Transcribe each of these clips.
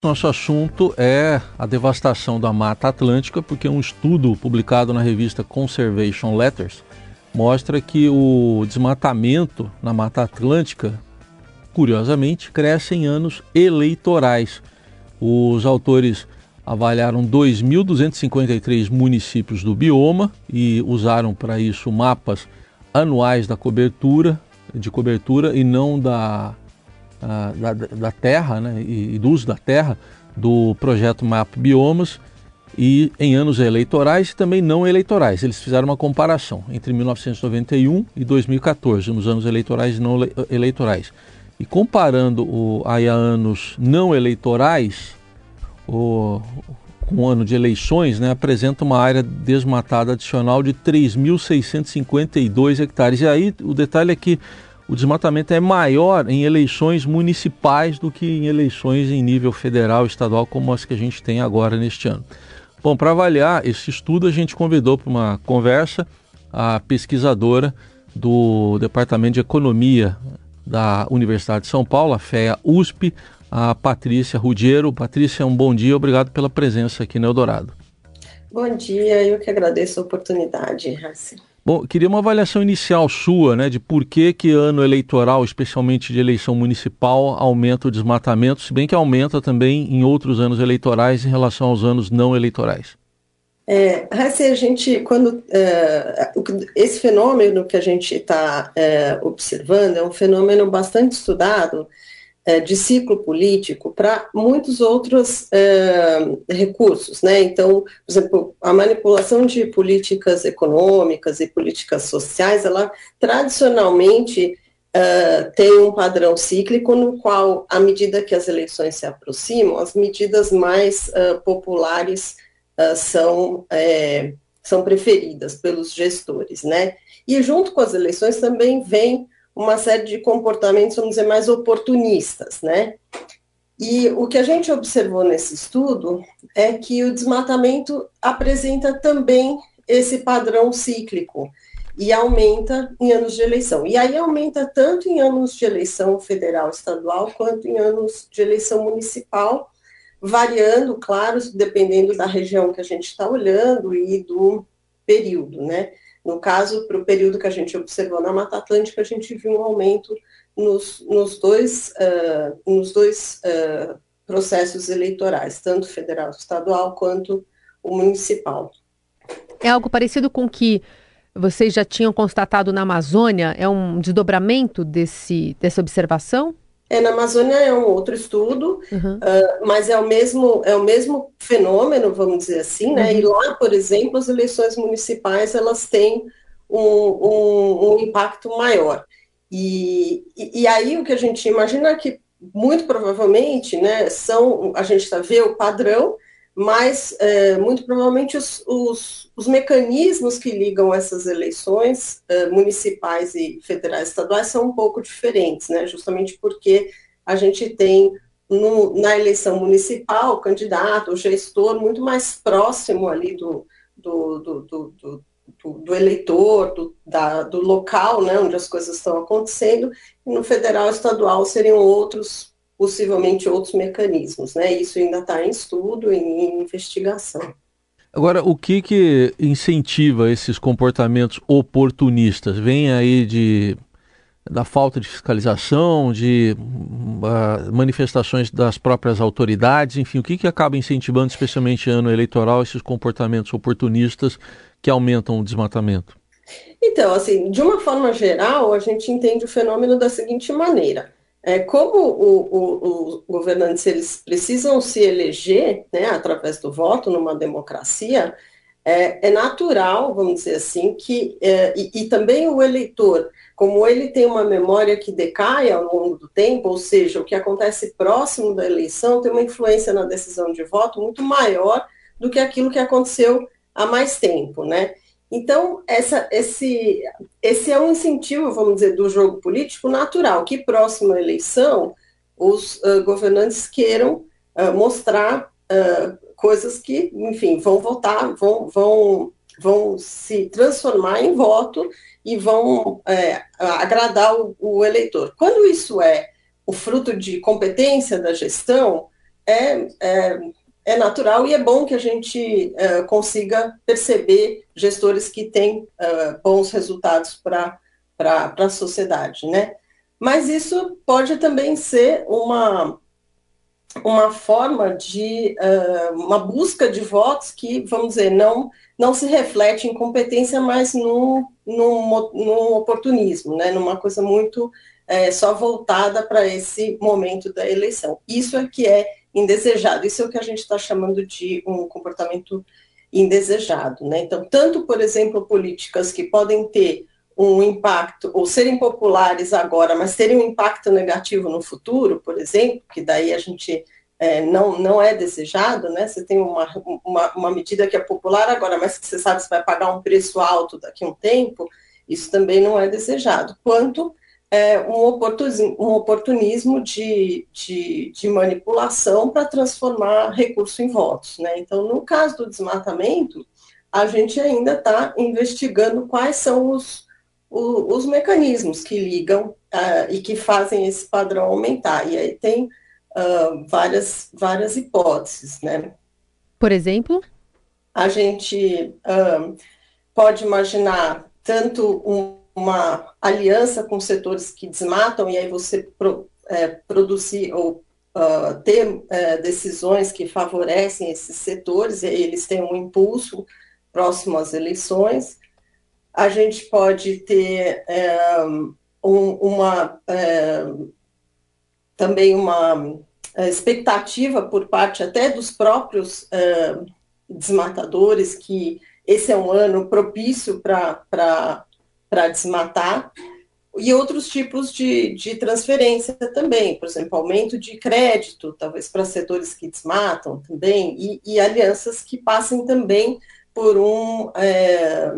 Nosso assunto é a devastação da Mata Atlântica, porque um estudo publicado na revista Conservation Letters mostra que o desmatamento na Mata Atlântica, curiosamente, cresce em anos eleitorais. Os autores avaliaram 2.253 municípios do bioma e usaram para isso mapas anuais da cobertura, de cobertura e não da da, da, terra né, e, e do uso da terra do projeto Map Biomas e em anos eleitorais e também não eleitorais. Eles fizeram uma comparação entre 1991 e 2014, nos anos eleitorais e não eleitorais. E comparando o, a anos não eleitorais, o, com o ano de eleições, né, apresenta uma área desmatada adicional de 3.652 hectares. E aí o detalhe é que o desmatamento é maior em eleições municipais do que em eleições em nível federal, estadual, como as que a gente tem agora neste ano. Bom, para avaliar esse estudo, a gente convidou para uma conversa a pesquisadora do Departamento de Economia da Universidade de São Paulo, a FEA USP, a Patrícia Rudiero. Patrícia, um bom dia, obrigado pela presença aqui no Eldorado. Bom dia, eu que agradeço a oportunidade, Raci. Bom, queria uma avaliação inicial sua, né, de por que que ano eleitoral, especialmente de eleição municipal, aumenta o desmatamento, se bem que aumenta também em outros anos eleitorais em relação aos anos não eleitorais. É, a gente, quando é, esse fenômeno que a gente está é, observando é um fenômeno bastante estudado é, de ciclo político para muitos outros é, recursos, né? Então, por exemplo, a manipulação de políticas econômicas e políticas sociais, ela tradicionalmente é, tem um padrão cíclico no qual, à medida que as eleições se aproximam, as medidas mais populares são são preferidas pelos gestores, né? E junto com as eleições também vem uma série de comportamentos, vamos dizer, mais oportunistas, né? E o que a gente observou nesse estudo é que o desmatamento apresenta também esse padrão cíclico e aumenta em anos de eleição. E aí aumenta tanto em anos de eleição federal, estadual, quanto em anos de eleição municipal, variando, claro, dependendo da região que a gente está olhando e do período, né? No caso, para o período que a gente observou na Mata Atlântica, a gente viu um aumento nos, nos dois, uh, nos dois uh, processos eleitorais, tanto federal estadual quanto o municipal. É algo parecido com o que vocês já tinham constatado na Amazônia? É um desdobramento desse, dessa observação? É, na Amazônia é um outro estudo, uhum. uh, mas é o, mesmo, é o mesmo fenômeno, vamos dizer assim, né? Uhum. E lá, por exemplo, as eleições municipais, elas têm um, um, um impacto maior. E, e, e, aí o que a gente imagina é que, muito provavelmente, né, são, a gente está vendo o padrão, mas é, muito provavelmente os, os, os, mecanismos que ligam essas eleições é, municipais e federais estaduais são um pouco diferentes, né? justamente porque a gente tem no, na eleição municipal o candidato, o gestor, muito mais próximo ali do, do, do, do, do eleitor, do, da, do local né, onde as coisas estão acontecendo, e no federal e estadual seriam outros possivelmente outros mecanismos, né? Isso ainda está em estudo, em investigação. Agora, o que, que incentiva esses comportamentos oportunistas? Vem aí de da falta de fiscalização, de uh, manifestações das próprias autoridades, enfim, o que, que acaba incentivando, especialmente ano eleitoral, esses comportamentos oportunistas que aumentam o desmatamento? Então, assim, de uma forma geral, a gente entende o fenômeno da seguinte maneira. É, como os governantes eles precisam se eleger né, através do voto numa democracia, é, é natural, vamos dizer assim, que é, e, e, também o eleitor, como ele tem uma memória que decai ao longo do tempo, ou seja, o que acontece próximo da eleição tem uma influência na decisão de voto muito maior do que aquilo que aconteceu há mais tempo, né? Então, essa, esse, esse é um incentivo, vamos dizer, do jogo político natural, que próxima eleição os uh, governantes queiram uh, mostrar uh, coisas que, enfim, vão votar, vão, vão, vão se transformar em voto e vão é, agradar o, o, eleitor. Quando isso é o fruto de competência da gestão, é, é, é, natural e é bom que a gente uh, consiga perceber gestores que têm uh, bons resultados para a sociedade, né? Mas isso pode também ser uma, uma forma de uh, uma busca de votos que, vamos dizer, não, não se reflete em competência, mas num oportunismo, né? numa coisa muito é, só voltada para esse momento da eleição. Isso é que é indesejado, isso é o que a gente está chamando de um comportamento indesejado. Né? Então, tanto, por exemplo, políticas que podem ter um impacto, ou serem populares agora, mas terem um impacto negativo no futuro, por exemplo, que daí a gente é, não, não é desejado, né? Você tem uma, uma, uma, medida que é popular agora, mas que você sabe que vai pagar um preço alto daqui a um tempo, isso também não é desejado. Quanto é, um, oportunismo, um oportunismo de, de, de manipulação para transformar recurso em votos, né? Então, no caso do desmatamento, a gente ainda está investigando quais são os os mecanismos que ligam uh, e que fazem esse padrão aumentar. E aí tem uh, várias, várias hipóteses, né? Por exemplo? A gente uh, pode imaginar tanto um, uma aliança com setores que desmatam, e aí você pro, é, produzir ou Uh, ter uh, decisões que favorecem esses setores, e eles têm um impulso próximo às eleições. A gente pode ter é, um, uma é, também uma é, expectativa por parte até dos próprios é, desmatadores que esse é um ano propício para desmatar, e outros tipos de, de transferência também, por exemplo, aumento de crédito, talvez para setores que desmatam também, e, e alianças que passem também por um é,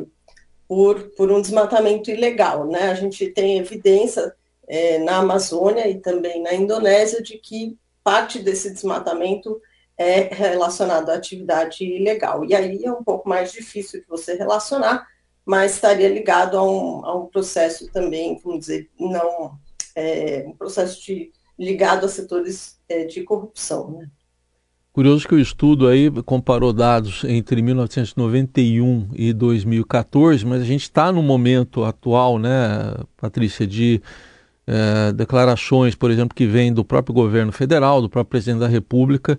por, por um desmatamento ilegal. Né? A gente tem evidência é, na Amazônia e também na Indonésia de que parte desse desmatamento é relacionado à atividade ilegal. E aí é um pouco mais difícil de você relacionar, mas estaria ligado a um, a um processo também, vamos dizer, não é, um processo de, ligado a setores é, de corrupção. Né? Curioso que o estudo aí comparou dados entre 1991 e 2014, mas a gente está no momento atual, né, Patrícia, de é, declarações, por exemplo, que vêm do próprio governo federal, do próprio presidente da República,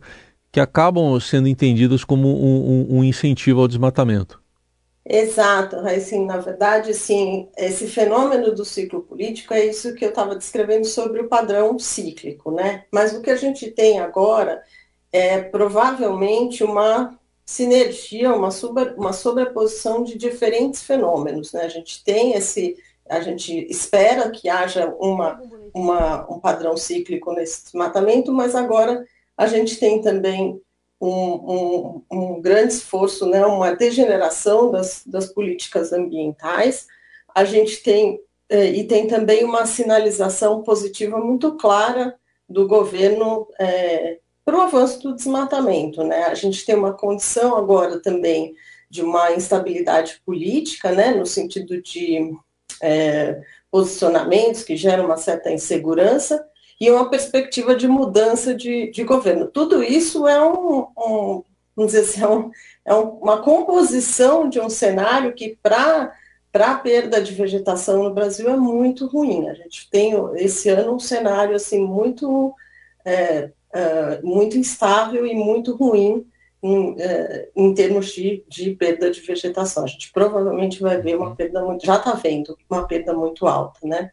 que acabam sendo entendidas como um, um, um incentivo ao desmatamento. Exato, assim, na verdade, sim, esse fenômeno do ciclo político é isso que eu estava descrevendo sobre o padrão cíclico, né? Mas o que a gente tem agora é provavelmente uma sinergia, uma, sobre, uma sobreposição de diferentes fenômenos. Né? A gente tem esse, a gente espera que haja uma, uma, um padrão cíclico nesse desmatamento, mas agora a gente tem também um, um, um grande esforço, né, uma degeneração das, das políticas ambientais. A gente tem eh, e tem também uma sinalização positiva muito clara do governo eh, para o avanço do desmatamento. Né? A gente tem uma condição agora também de uma instabilidade política, né, no sentido de é, posicionamentos que geram uma certa insegurança e uma perspectiva de mudança de, de governo. Tudo isso é um, um vamos dizer assim, é, um, é uma composição de um cenário que para para a perda de vegetação no Brasil é muito ruim. A gente tem esse ano um cenário assim muito é, uh, muito instável e muito ruim em, uh, em termos de, de, perda de vegetação. A gente provavelmente vai ver uma uhum. perda muito, já está vendo uma perda muito alta, né?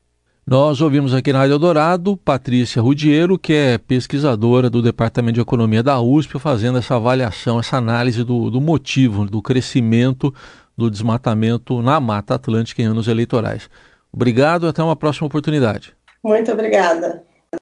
Nós ouvimos aqui na Rádio Eldorado Patrícia Rudiero, que é pesquisadora do Departamento de Economia da USP, fazendo essa avaliação, essa análise do, do motivo do crescimento do desmatamento na Mata Atlântica em anos eleitorais. Obrigado e até uma próxima oportunidade. Muito obrigada.